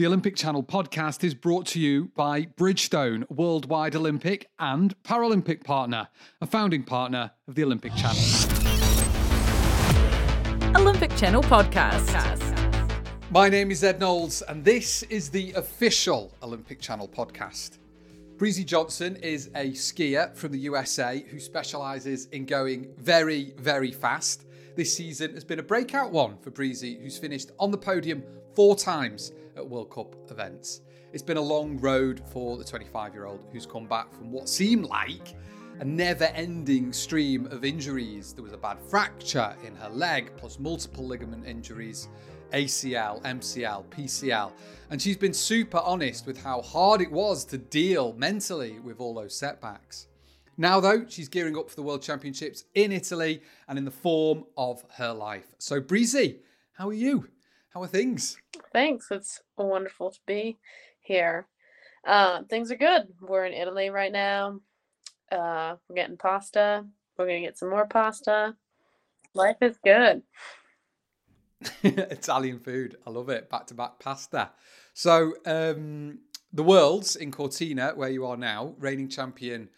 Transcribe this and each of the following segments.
The Olympic Channel podcast is brought to you by Bridgestone, worldwide Olympic and Paralympic partner, a founding partner of the Olympic Channel. Olympic Channel podcast. My name is Ed Knowles, and this is the official Olympic Channel podcast. Breezy Johnson is a skier from the USA who specialises in going very, very fast. This season has been a breakout one for Breezy, who's finished on the podium four times at World Cup events. It's been a long road for the 25 year old who's come back from what seemed like a never ending stream of injuries. There was a bad fracture in her leg, plus multiple ligament injuries, ACL, MCL, PCL. And she's been super honest with how hard it was to deal mentally with all those setbacks. Now, though, she's gearing up for the World Championships in Italy and in the form of her life. So, Breezy, how are you? How are things? Thanks. It's wonderful to be here. Uh, things are good. We're in Italy right now. Uh, we're getting pasta. We're gonna get some more pasta. Life is good. Italian food. I love it. Back to back pasta. So um, the world's in Cortina, where you are now, reigning champion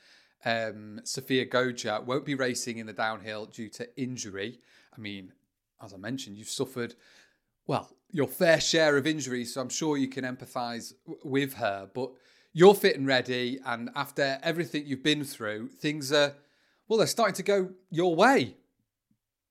um, Sofia Goggia won't be racing in the downhill due to injury. I mean, as I mentioned, you've suffered well, your fair share of injuries, so I'm sure you can empathise with her. But you're fit and ready, and after everything you've been through, things are, well, they're starting to go your way.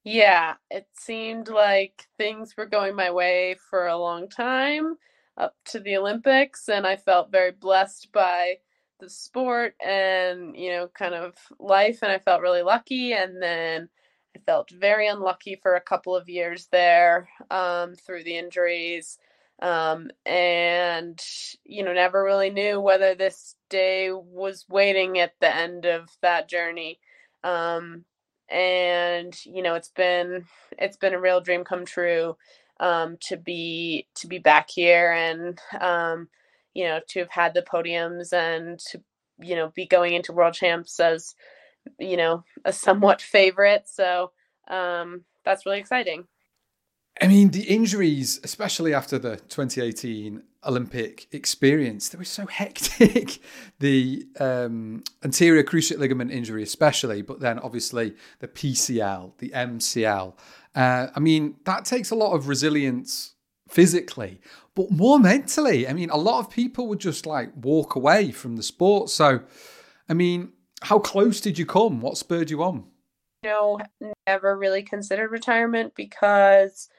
Yeah, it seemed like things were going my way for a long time up to the Olympics, and I felt very blessed by the sport and, you know, kind of life, and I felt really lucky. And then I felt very unlucky for a couple of years there um, through the injuries. Um, and, you know, never really knew whether this day was waiting at the end of that journey. Um, and, you know, it's been, it's been a real dream come true um, to be, to be back here and, um, you know, to have had the podiums and to, you know, be going into world champs as, you know, a somewhat favorite. So um, that's really exciting. I mean, the injuries, especially after the 2018 Olympic experience, they were so hectic. the um, anterior cruciate ligament injury, especially, but then obviously the PCL, the MCL. Uh, I mean, that takes a lot of resilience physically, but more mentally. I mean, a lot of people would just like walk away from the sport. So, I mean, how close did you come? What spurred you on? Know, never really considered retirement because,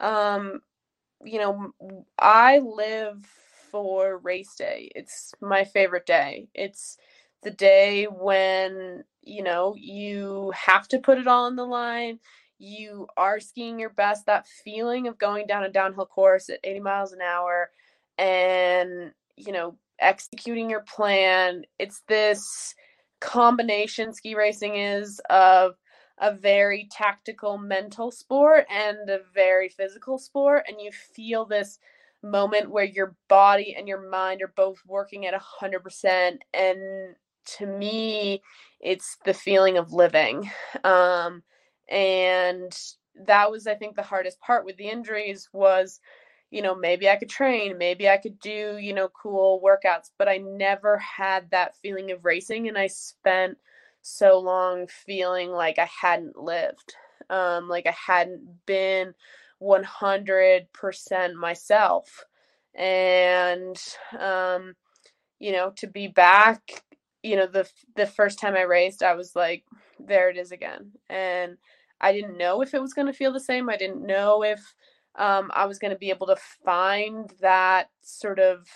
um, you know, I live for race day. It's my favorite day. It's the day when, you know, you have to put it all on the line. You are skiing your best. That feeling of going down a downhill course at 80 miles an hour and, you know, executing your plan. It's this combination ski racing is of a very tactical mental sport and a very physical sport and you feel this moment where your body and your mind are both working at 100% and to me it's the feeling of living. Um, and that was i think the hardest part with the injuries was you know, maybe I could train, maybe I could do, you know, cool workouts, but I never had that feeling of racing. And I spent so long feeling like I hadn't lived, um, like I hadn't been 100% myself. And, um, you know, to be back, you know, the, the first time I raced, I was like, there it is again. And I didn't know if it was going to feel the same. I didn't know if, um, I was going to be able to find that sort of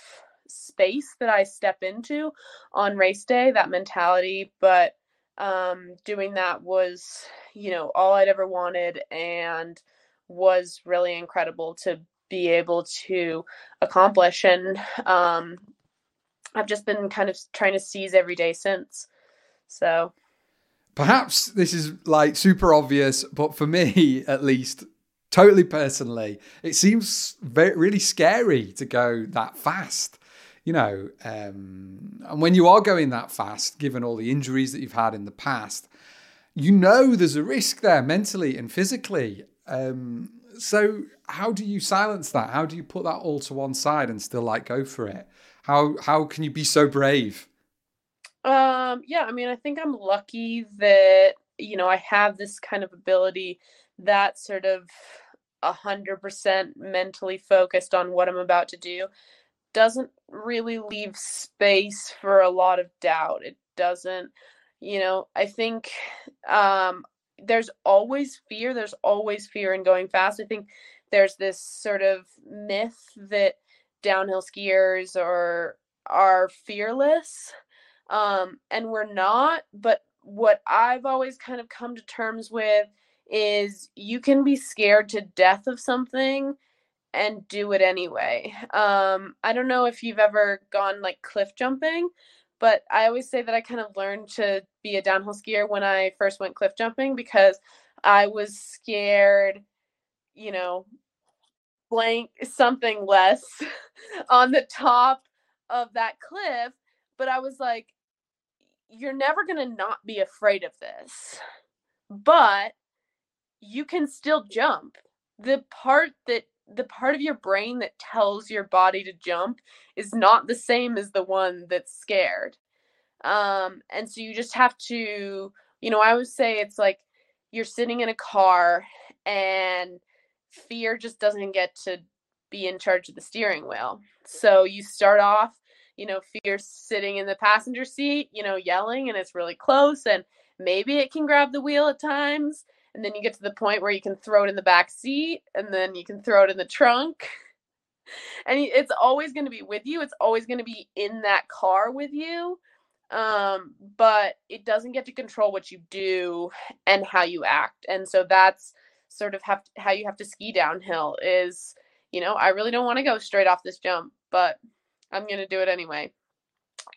space that I step into on race day, that mentality. But um, doing that was, you know, all I'd ever wanted and was really incredible to be able to accomplish. And um, I've just been kind of trying to seize every day since. So perhaps this is like super obvious, but for me at least, totally personally, it seems very really scary to go that fast. You know, um, and when you are going that fast, given all the injuries that you've had in the past, you know there's a risk there mentally and physically. Um, so how do you silence that? How do you put that all to one side and still like go for it? How how can you be so brave? Um, yeah, I mean, I think I'm lucky that, you know, I have this kind of ability that sort of a hundred percent mentally focused on what I'm about to do doesn't really leave space for a lot of doubt. It doesn't, you know, I think um there's always fear. There's always fear in going fast. I think there's this sort of myth that downhill skiers are are fearless um, and we're not. But what I've always kind of come to terms with is you can be scared to death of something and do it anyway. Um, I don't know if you've ever gone like cliff jumping, but I always say that I kind of learned to be a downhill skier when I first went cliff jumping because I was scared, you know, blank something less on the top of that cliff. But I was like, you're never going to not be afraid of this. But you can still jump. The part that the part of your brain that tells your body to jump is not the same as the one that's scared. Um, and so you just have to, you know, I always say it's like you're sitting in a car and fear just doesn't get to be in charge of the steering wheel. So you start off you know, fear sitting in the passenger seat, you know, yelling and it's really close and maybe it can grab the wheel at times. And then you get to the point where you can throw it in the back seat and then you can throw it in the trunk. And it's always going to be with you. It's always going to be in that car with you. Um, but it doesn't get to control what you do and how you act. And so that's sort of have to, how you have to ski downhill is, you know, I really don't want to go straight off this jump, but I'm going to do it anyway.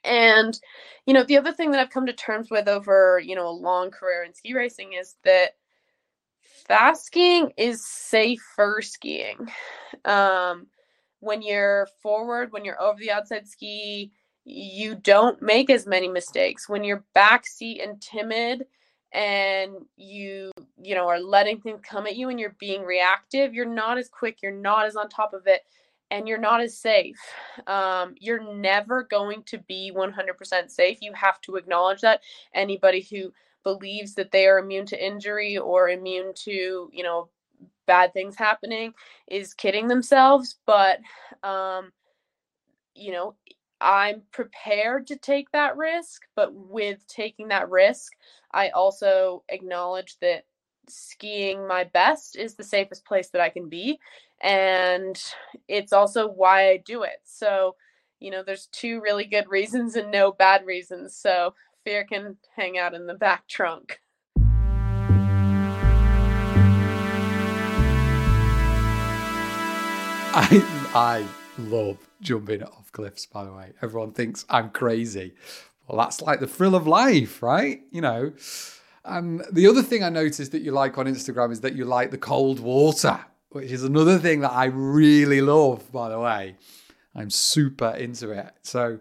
And, you know, the other thing that I've come to terms with over, you know, a long career in ski racing is that fast skiing is safer skiing. Um, when you're forward, when you're over the outside ski, you don't make as many mistakes. When you're backseat and timid and you, you know, are letting things come at you and you're being reactive, you're not as quick, you're not as on top of it and you're not as safe. Um, you're never going to be 100% safe. You have to acknowledge that. Anybody who believes that they are immune to injury or immune to, you know, bad things happening is kidding themselves. But, um, you know, I'm prepared to take that risk. But with taking that risk, I also acknowledge that skiing my best is the safest place that I can be and it's also why I do it. So, you know, there's two really good reasons and no bad reasons. So, fear can hang out in the back trunk. I I love jumping off cliffs, by the way. Everyone thinks I'm crazy. Well, that's like the thrill of life, right? You know. Um, the other thing I noticed that you like on Instagram is that you like the cold water which is another thing that I really love, by the way. I'm super into it. So,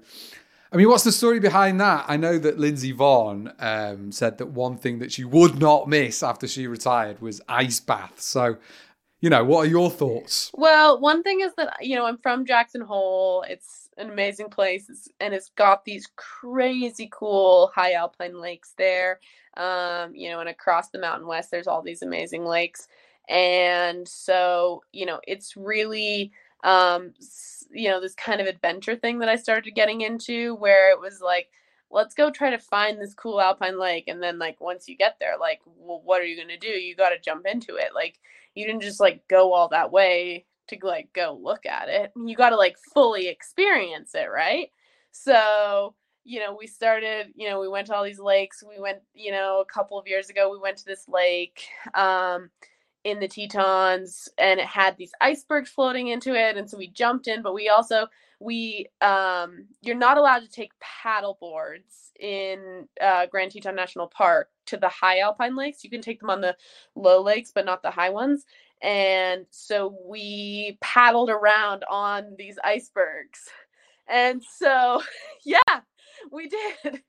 I mean, what's the story behind that? I know that Lindsey Vonn um, said that one thing that she would not miss after she retired was ice baths. So, you know, what are your thoughts? Well, one thing is that, you know, I'm from Jackson Hole. It's an amazing place and it's got these crazy cool high alpine lakes there. Um, you know, and across the Mountain West, there's all these amazing lakes and so you know it's really um you know this kind of adventure thing that i started getting into where it was like let's go try to find this cool alpine lake and then like once you get there like well what are you going to do? You got to jump into it. Like you didn't just like go all that way to like go look at it. You got to like fully experience it right? So you know we started you know we went to all these lakes. We went you know a couple of years ago we went to this lake. Um in the Tetons and it had these icebergs floating into it. And so we jumped in, but we also, we, um, you're not allowed to take paddle boards in uh, Grand Teton National Park to the high alpine lakes. You can take them on the low lakes, but not the high ones. And so we paddled around on these icebergs. And so, yeah, we did.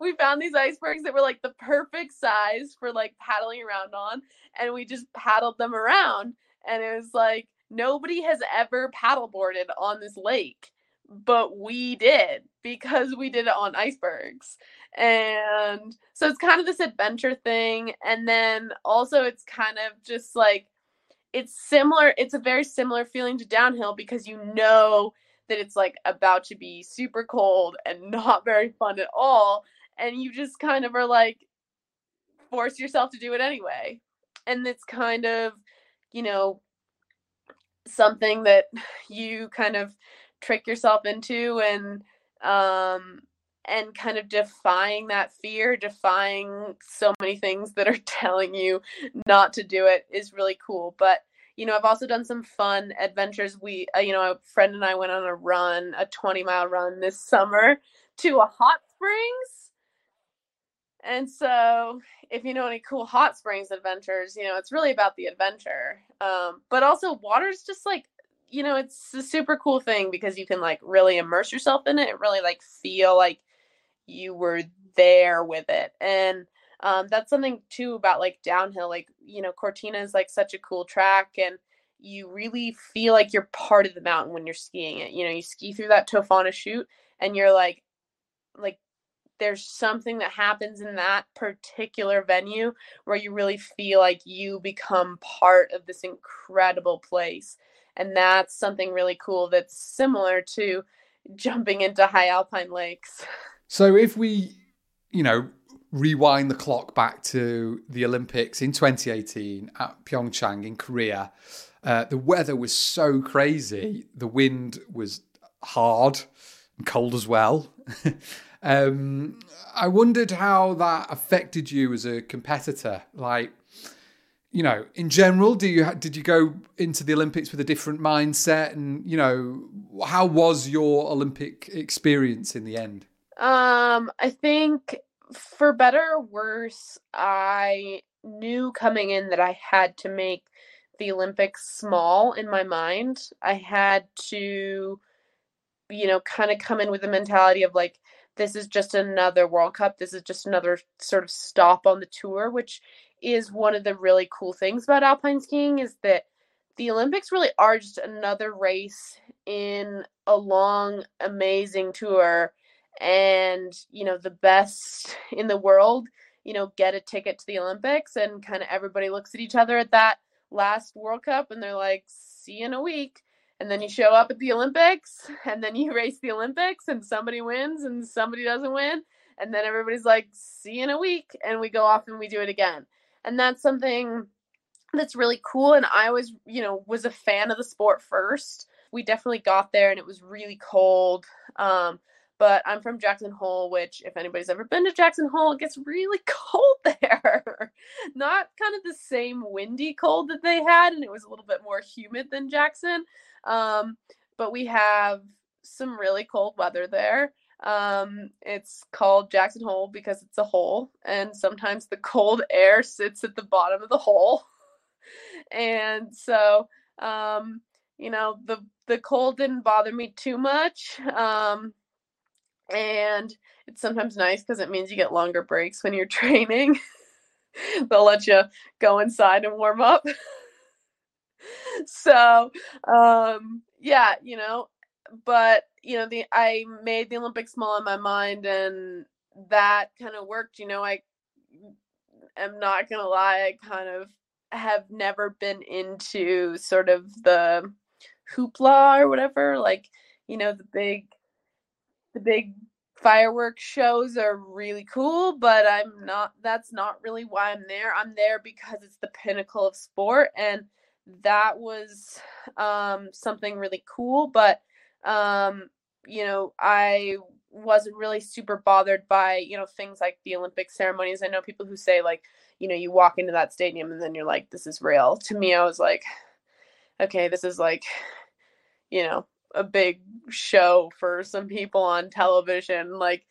We found these icebergs that were like the perfect size for like paddling around on and we just paddled them around and it was like nobody has ever paddleboarded on this lake but we did because we did it on icebergs. And so it's kind of this adventure thing and then also it's kind of just like it's similar it's a very similar feeling to downhill because you know that it's like about to be super cold and not very fun at all and you just kind of are like force yourself to do it anyway. And it's kind of you know something that you kind of trick yourself into and um and kind of defying that fear defying so many things that are telling you not to do it is really cool but you know i've also done some fun adventures. We uh, you know a friend and i went on a run a 20 mile run this summer to a hot springs. And so if you know any cool hot springs adventures you know it's really about the adventure. Um, but also water's just like you know it's a super cool thing because you can like really immerse yourself in it really like feel like you were there with it. And um, that's something too about like downhill like you know cortina is like such a cool track and you really feel like you're part of the mountain when you're skiing it. You know you ski through that tofana chute and you're like like there's something that happens in that particular venue where you really feel like you become part of this incredible place and that's something really cool that's similar to jumping into high alpine lakes. So if we you know rewind the clock back to the olympics in 2018 at pyeongchang in korea. Uh, the weather was so crazy. The wind was hard and cold as well. Um, i wondered how that affected you as a competitor. Like you know, in general, do you did you go into the Olympics with a different mindset, and you know, how was your Olympic experience in the end? Um, I think for better or worse, I knew coming in that I had to make the Olympics small in my mind. I had to, you know, kind of come in with the mentality of like, this is just another World Cup. This is just another sort of stop on the tour, which is one of the really cool things about alpine skiing is that the Olympics really are just another race in a long, amazing tour. And, you know, the best in the world, you know, get a ticket to the Olympics. And kind of everybody looks at each other at that last World Cup and they're like, see you in a week. And then you show up at the Olympics and then you race the Olympics and somebody wins and somebody doesn't win. And then everybody's like, see you in a week. And we go off and we do it again and that's something that's really cool and i always you know was a fan of the sport first we definitely got there and it was really cold um, but i'm from jackson hole which if anybody's ever been to jackson hole it gets really cold there not kind of the same windy cold that they had and it was a little bit more humid than jackson um, but we have some really cold weather there um, it's called Jackson Hole because it's a hole, and sometimes the cold air sits at the bottom of the hole. and so, um, you know, the the cold didn't bother me too much. Um, and it's sometimes nice because it means you get longer breaks when you're training. They'll let you go inside and warm up. so, um, yeah, you know, but you know the i made the olympics small in my mind and that kind of worked you know i am not gonna lie i kind of have never been into sort of the hoopla or whatever like you know the big the big fireworks shows are really cool but i'm not that's not really why i'm there i'm there because it's the pinnacle of sport and that was um something really cool but um, you know, I wasn't really super bothered by, you know, things like the Olympic ceremonies. I know people who say like, you know, you walk into that stadium and then you're like, this is real. To me, I was like, okay, this is like, you know, a big show for some people on television. Like,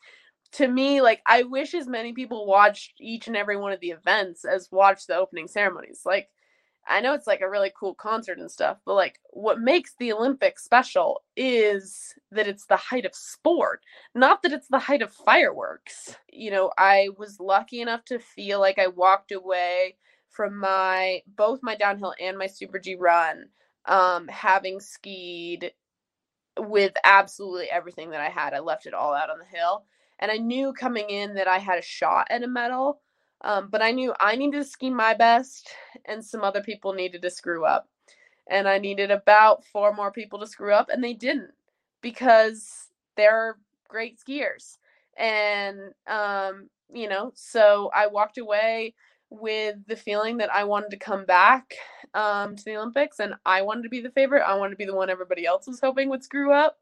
to me, like, I wish as many people watched each and every one of the events as watched the opening ceremonies. Like, I know it's like a really cool concert and stuff, but like what makes the Olympics special is that it's the height of sport, not that it's the height of fireworks. You know, I was lucky enough to feel like I walked away from my both my downhill and my super G run, um, having skied with absolutely everything that I had. I left it all out on the hill. And I knew coming in that I had a shot at a medal. Um, but I knew I needed to ski my best and some other people needed to screw up. And I needed about four more people to screw up, and they didn't because they're great skiers. And, um, you know, so I walked away with the feeling that I wanted to come back um, to the Olympics and I wanted to be the favorite. I wanted to be the one everybody else was hoping would screw up.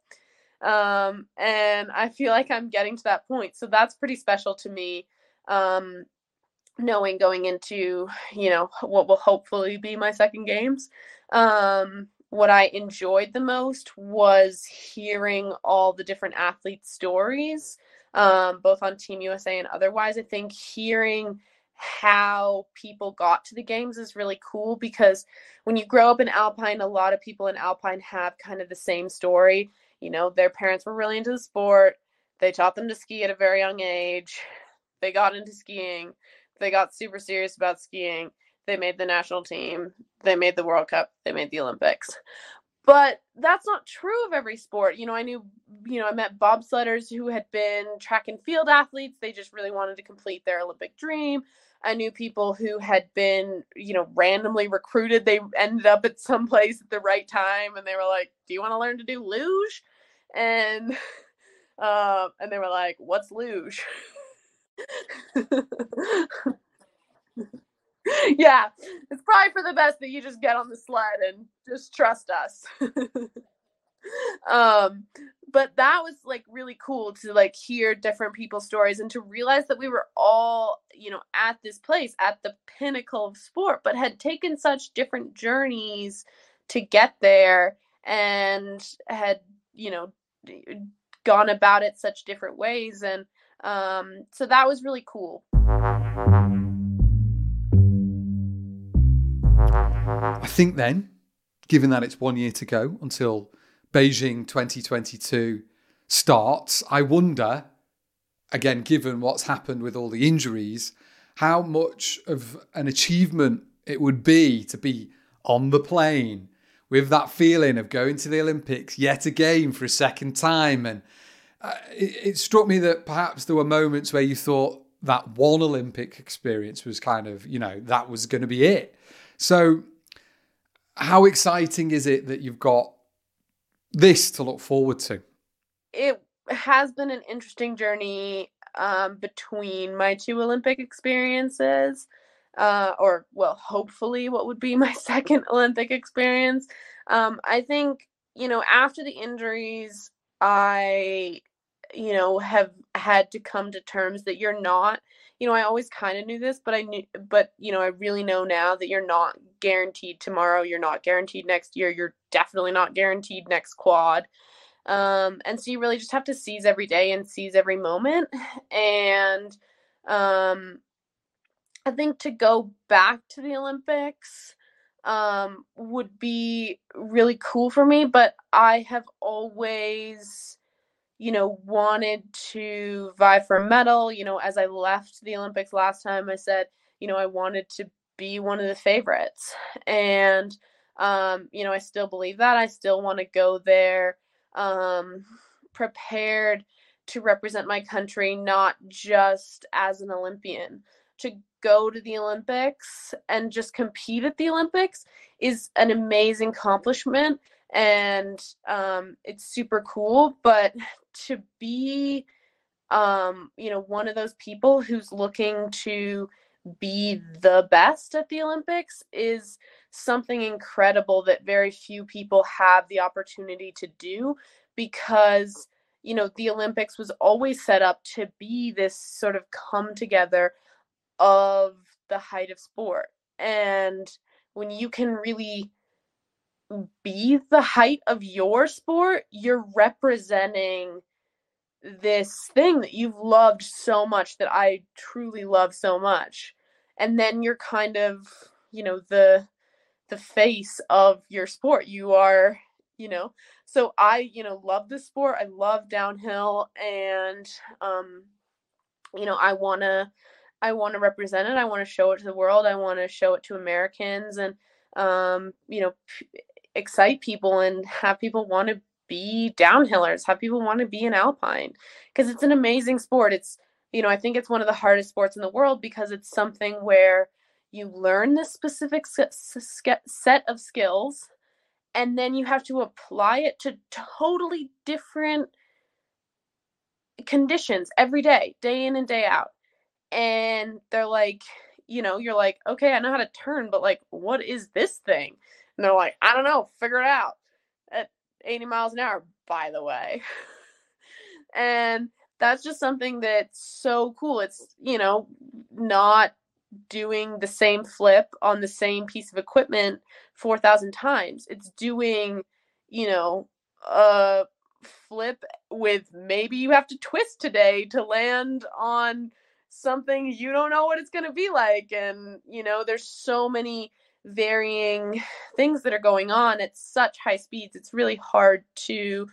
Um, and I feel like I'm getting to that point. So that's pretty special to me. Um, knowing going into, you know, what will hopefully be my second games. Um, what I enjoyed the most was hearing all the different athlete stories, um, both on Team USA and otherwise. I think hearing how people got to the games is really cool because when you grow up in Alpine, a lot of people in Alpine have kind of the same story. You know, their parents were really into the sport, they taught them to ski at a very young age, they got into skiing, they got super serious about skiing, they made the national team, they made the World Cup, they made the Olympics. But that's not true of every sport. You know, I knew, you know, I met bobsledders who had been track and field athletes. They just really wanted to complete their Olympic dream. I knew people who had been, you know, randomly recruited. They ended up at some place at the right time and they were like, Do you want to learn to do luge? And uh, and they were like, What's luge? yeah, it's probably for the best that you just get on the sled and just trust us. um, but that was like really cool to like hear different people's stories and to realize that we were all, you know, at this place at the pinnacle of sport, but had taken such different journeys to get there and had, you know, gone about it such different ways and um so that was really cool I think then, given that it's one year to go until Beijing 2022 starts, I wonder, again, given what's happened with all the injuries, how much of an achievement it would be to be on the plane with that feeling of going to the Olympics yet again for a second time. And uh, it, it struck me that perhaps there were moments where you thought that one Olympic experience was kind of, you know, that was going to be it. So how exciting is it that you've got this to look forward to? It has been an interesting journey um, between my two Olympic experiences, uh, or well, hopefully, what would be my second Olympic experience. Um, I think you know after the injuries, I you know have had to come to terms that you're not you know, I always kind of knew this, but I knew, but you know, I really know now that you're not guaranteed tomorrow. You're not guaranteed next year. You're definitely not guaranteed next quad. Um, and so you really just have to seize every day and seize every moment. And um, I think to go back to the Olympics um, would be really cool for me, but I have always you know, wanted to vie for a medal. You know, as I left the Olympics last time, I said, you know, I wanted to be one of the favorites. And, um, you know, I still believe that. I still want to go there um, prepared to represent my country, not just as an Olympian. To go to the Olympics and just compete at the Olympics is an amazing accomplishment and um, it's super cool. But to be, um, you know, one of those people who's looking to be the best at the Olympics is something incredible that very few people have the opportunity to do because you know the olympics was always set up to be this sort of come together of the height of sport. And when you can really be the height of your sport, you're representing this thing that you've loved so much that I truly love so much. And then you're kind of, you know, the the face of your sport. You are, you know. So I, you know, love the sport. I love downhill and um you know, I want to I want to represent it. I want to show it to the world. I want to show it to Americans and um, you know, p- excite people and have people want to be downhillers, have people want to be an alpine because it's an amazing sport. It's you know, I think it's one of the hardest sports in the world because it's something where you learn this specific set of skills and then you have to apply it to totally different conditions every day, day in and day out. And they're like, you know, you're like, okay, I know how to turn, but like, what is this thing? And they're like, I don't know, figure it out 80 miles an hour, by the way. and that's just something that's so cool. It's, you know, not doing the same flip on the same piece of equipment 4,000 times. It's doing, you know, a flip with maybe you have to twist today to land on something you don't know what it's going to be like. And, you know, there's so many varying things that are going on at such high speeds. It's really hard to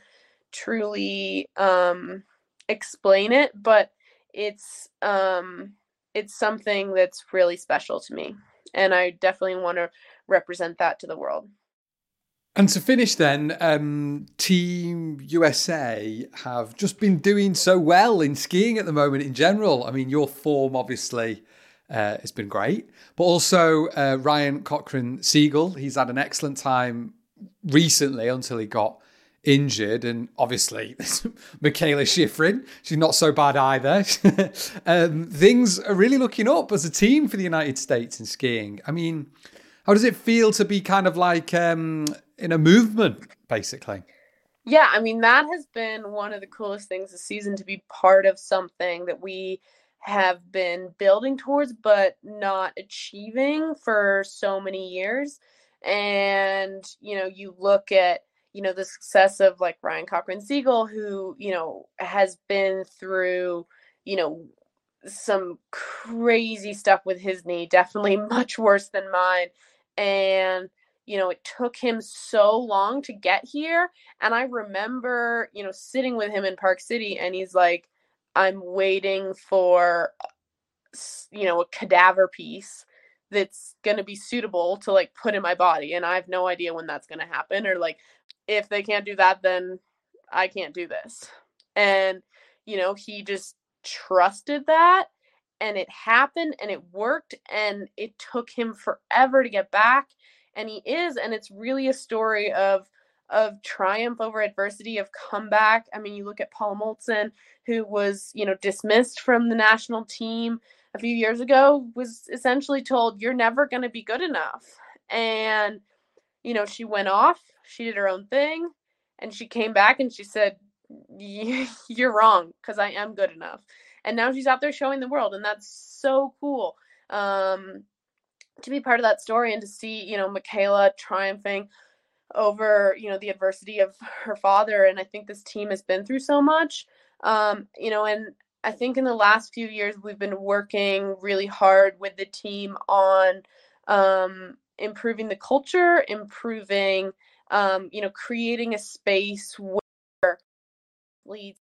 truly um, explain it, but it's um, it's something that's really special to me, and I definitely want to represent that to the world. And to finish, then, um, Team USA have just been doing so well in skiing at the moment in general. I mean, your form obviously uh, has been great, but also uh, Ryan Cochran Siegle, he's had an excellent time recently until he got injured. And obviously, Mikaela Shiffrin, she's not so bad either. um, things are really looking up as a team for the United States in skiing. I mean, how does it feel to be kind of like um, in a movement, basically? Yeah, I mean, that has been one of the coolest things this season to be part of something that we have been building towards but not achieving for so many years. And, you know, you look at you know the success of like Ryan Cochran Siegle, who you know has been through you know some crazy stuff with his knee, definitely much worse than mine, and you know it took him so long to get here. And I remember you know sitting with him in Park City, and he's like, "I'm waiting for." Uh, you know a cadaver piece that's going to be suitable to like put in my body and i have no idea when that's going to happen or like if they can't do that, then I can't do this. And, you know, he just trusted that and it happened and it worked and it took him forever to get back and he is and it's really a story of of triumph over adversity of comeback. I mean you look at paula moltzan who was you know dismissed from the national team a few years ago was essentially told you're never going to be good enough. And you know she went off she did her own thing and she came back and she said you're wrong because i am good enough. And now she's out there showing the world and that's so cool um, to be part of that story and to see you know mikaela triumphing over you know the adversity of her father and i think this team has been through so much um, you know and i think in the last few years we've been working really hard with the team on um, improving the culture improving um, you know, creating a space where leads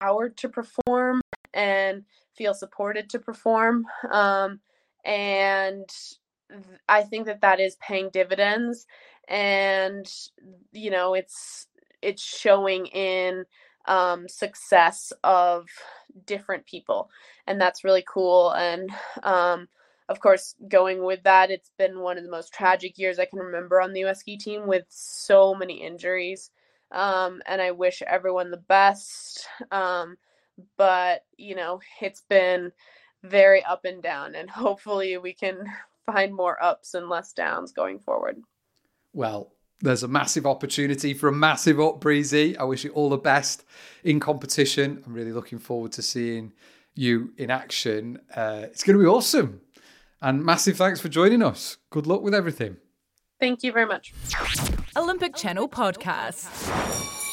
empowered to perform and feel supported to perform. Um, and I think that that is paying dividends, and you know, it's it's showing in um, success of different people, and that's really cool. And um, of course, going with that, it's been one of the most tragic years I can remember on the US ski team with so many injuries. Um, and I wish everyone the best. Um, but, you know, it's been very up and down, and hopefully we can find more ups and less downs going forward. Well, there's a massive opportunity for a massive up, Breezy. I wish you all the best in competition. I'm really looking forward to seeing you in action. Uh, it's going to be awesome. And massive thanks for joining us. Good luck with everything. Thank you very much. Olympic Channel Podcast.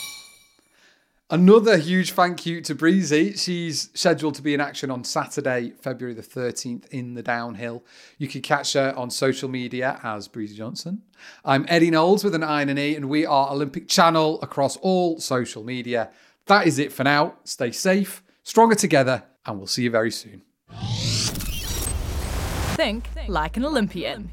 Another huge thank you to Breezy. She's scheduled to be in action on Saturday, February the 13th in the downhill. You can catch her on social media as Breezy Johnson. I'm Eddie Knowles with an I and an E, and we are Olympic Channel across all social media. That is it for now. Stay safe, stronger together, and we'll see you very soon. Think like an Olympian.